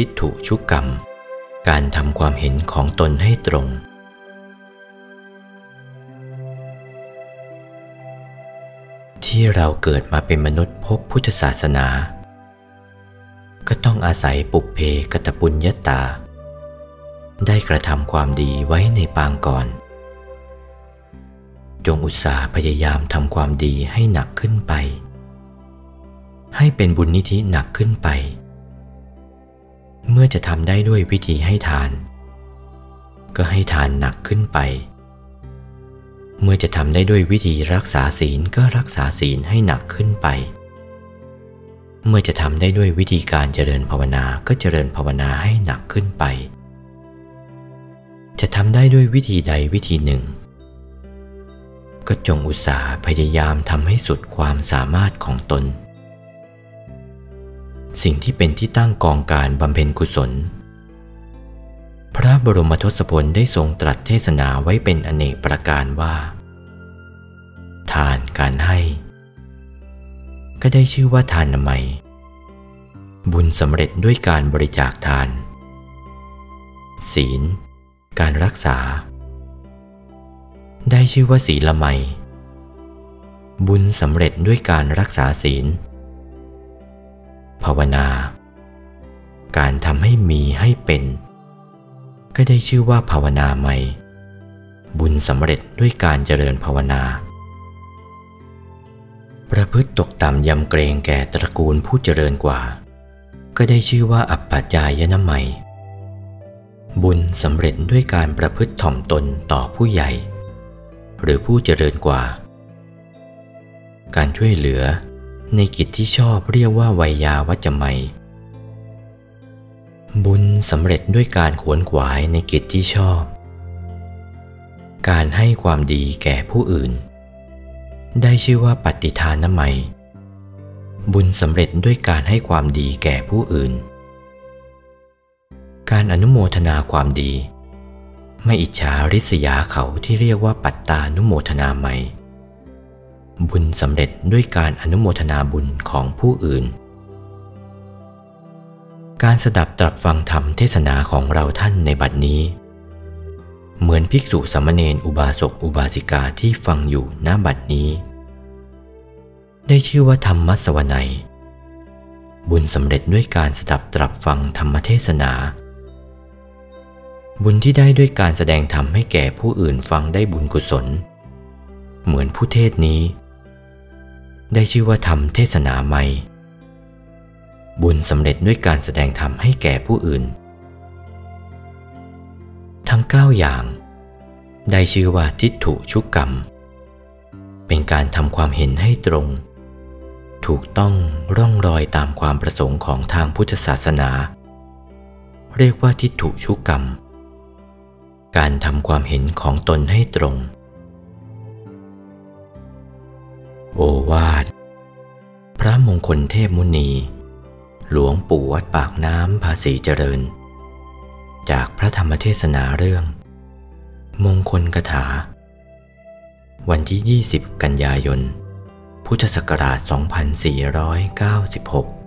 ทิฏฐุชุกกรรม การทำความเห็นของตนให้ตรง ที่เราเกิดมาเป็นมนุษย์พบพุทธศาสนา ก็ต้องอาศัยปุกเพกตปุญญาตา ได้กระทำความดีไว้ในปางก่อน จงอุตสาห์พยายามทำความดีให้หนักขึ้นไปให้เป็นบุญนิธิหนักขึ้นไป เมื่อจะทำได้ด้วยวิธีให้ทาน ก็ให้ทานหนักขึ้นไป เมื่อจะทำได้ด้วยวิธีรักษาศีลก็รักษาศีลให้หนักขึ้นไป เมื่อจะทำได้ด้วยวิธีการเจริญภาวนาก็เจริญภาวนาให้หนักขึ้นไป จะทำได้ด้วยวิธีใดวิธีหนึ่ง ก็จงอุตสาห์พยายามทำให้สุดความสามารถของตน สิ่งที่เป็นที่ตั้งกองการบำเพ็ญกุศล พระบรมทศพลได้ทรงตรัสเทศนาไว้เป็นอเนกประการว่า ทานการให้ ก็ได้ชื่อว่าทานนามัย บุญสำเร็จด้วยการบริจาคทาน ศีล การรักษา ได้ชื่อว่าศีลละไมบุญสำเร็จด้วยการรักษาศีล ภาวนา การทำให้มีให้เป็น ก็ได้ชื่อว่าภาวนาใหม่ บุญสำเร็จด้วยการเจริญภาวนา ประพฤติตกต่ำยำเกรงแก่ตระกูลผู้เจริญกว่า ก็ได้ชื่อว่าอัปปัจจายนะใหม่ บุญสำเร็จด้วยการประพฤติถ่อมตนต่อผู้ใหญ่ หรือผู้เจริญกว่า การช่วยเหลือ ในกิจที่ชอบเรียกว่าไวยาวัจจะไมบุญสำเร็จด้วยการขวนขวายในกิจที่ชอบ การให้ความดีแก่ผู้อื่น ได้ชื่อว่าปฏิทานไมบุญสำเร็จด้วยการให้ความดีแก่ผู้อื่น การอนุโมทนาความดี ไม่อิจฉาริษยาเขาที่เรียกว่าปัตตานุโมทนาไมย บุญสำเร็จด้วยการอนุโมทนาบุญของผู้อื่น การสดับตรับฟังธรรมเทศนาของเราท่านในบัดนี้ เหมือนภิกษุสามเณรอุบาสกอุบาสิกาที่ฟังอยู่ณบัดนี้ ได้ชื่อว่าธรรมัสวนัย บุญสำเร็จด้วยการสดับตรับฟังธรรมเทศนา บุญที่ได้ด้วยการแสดงธรรมให้แก่ผู้อื่นฟังได้บุญกุศลเหมือนผู้เทศนี้ ได้ชื่อว่าธรรมเทศนาไม่ บุญสำเร็จด้วยการแสดงธรรมให้แก่ผู้อื่น ทั้งเก้าอย่าง ได้ชื่อว่าทิฏฐุชุกกรรม เป็นการทำความเห็นให้ตรง ถูกต้องร่องรอยตามความประสงค์ของทางพุทธศาสนา เรียกว่าทิฏฐุชุกกรรม การทำความเห็นของตนให้ตรง โอวาท พระมงคลเทพมุนี หลวงปู่วัดปากน้ำภาษีเจริญ จากพระธรรมเทศนาเรื่อง มงคลกถา วันที่ 20 กันยายน พุทธศักราช 2496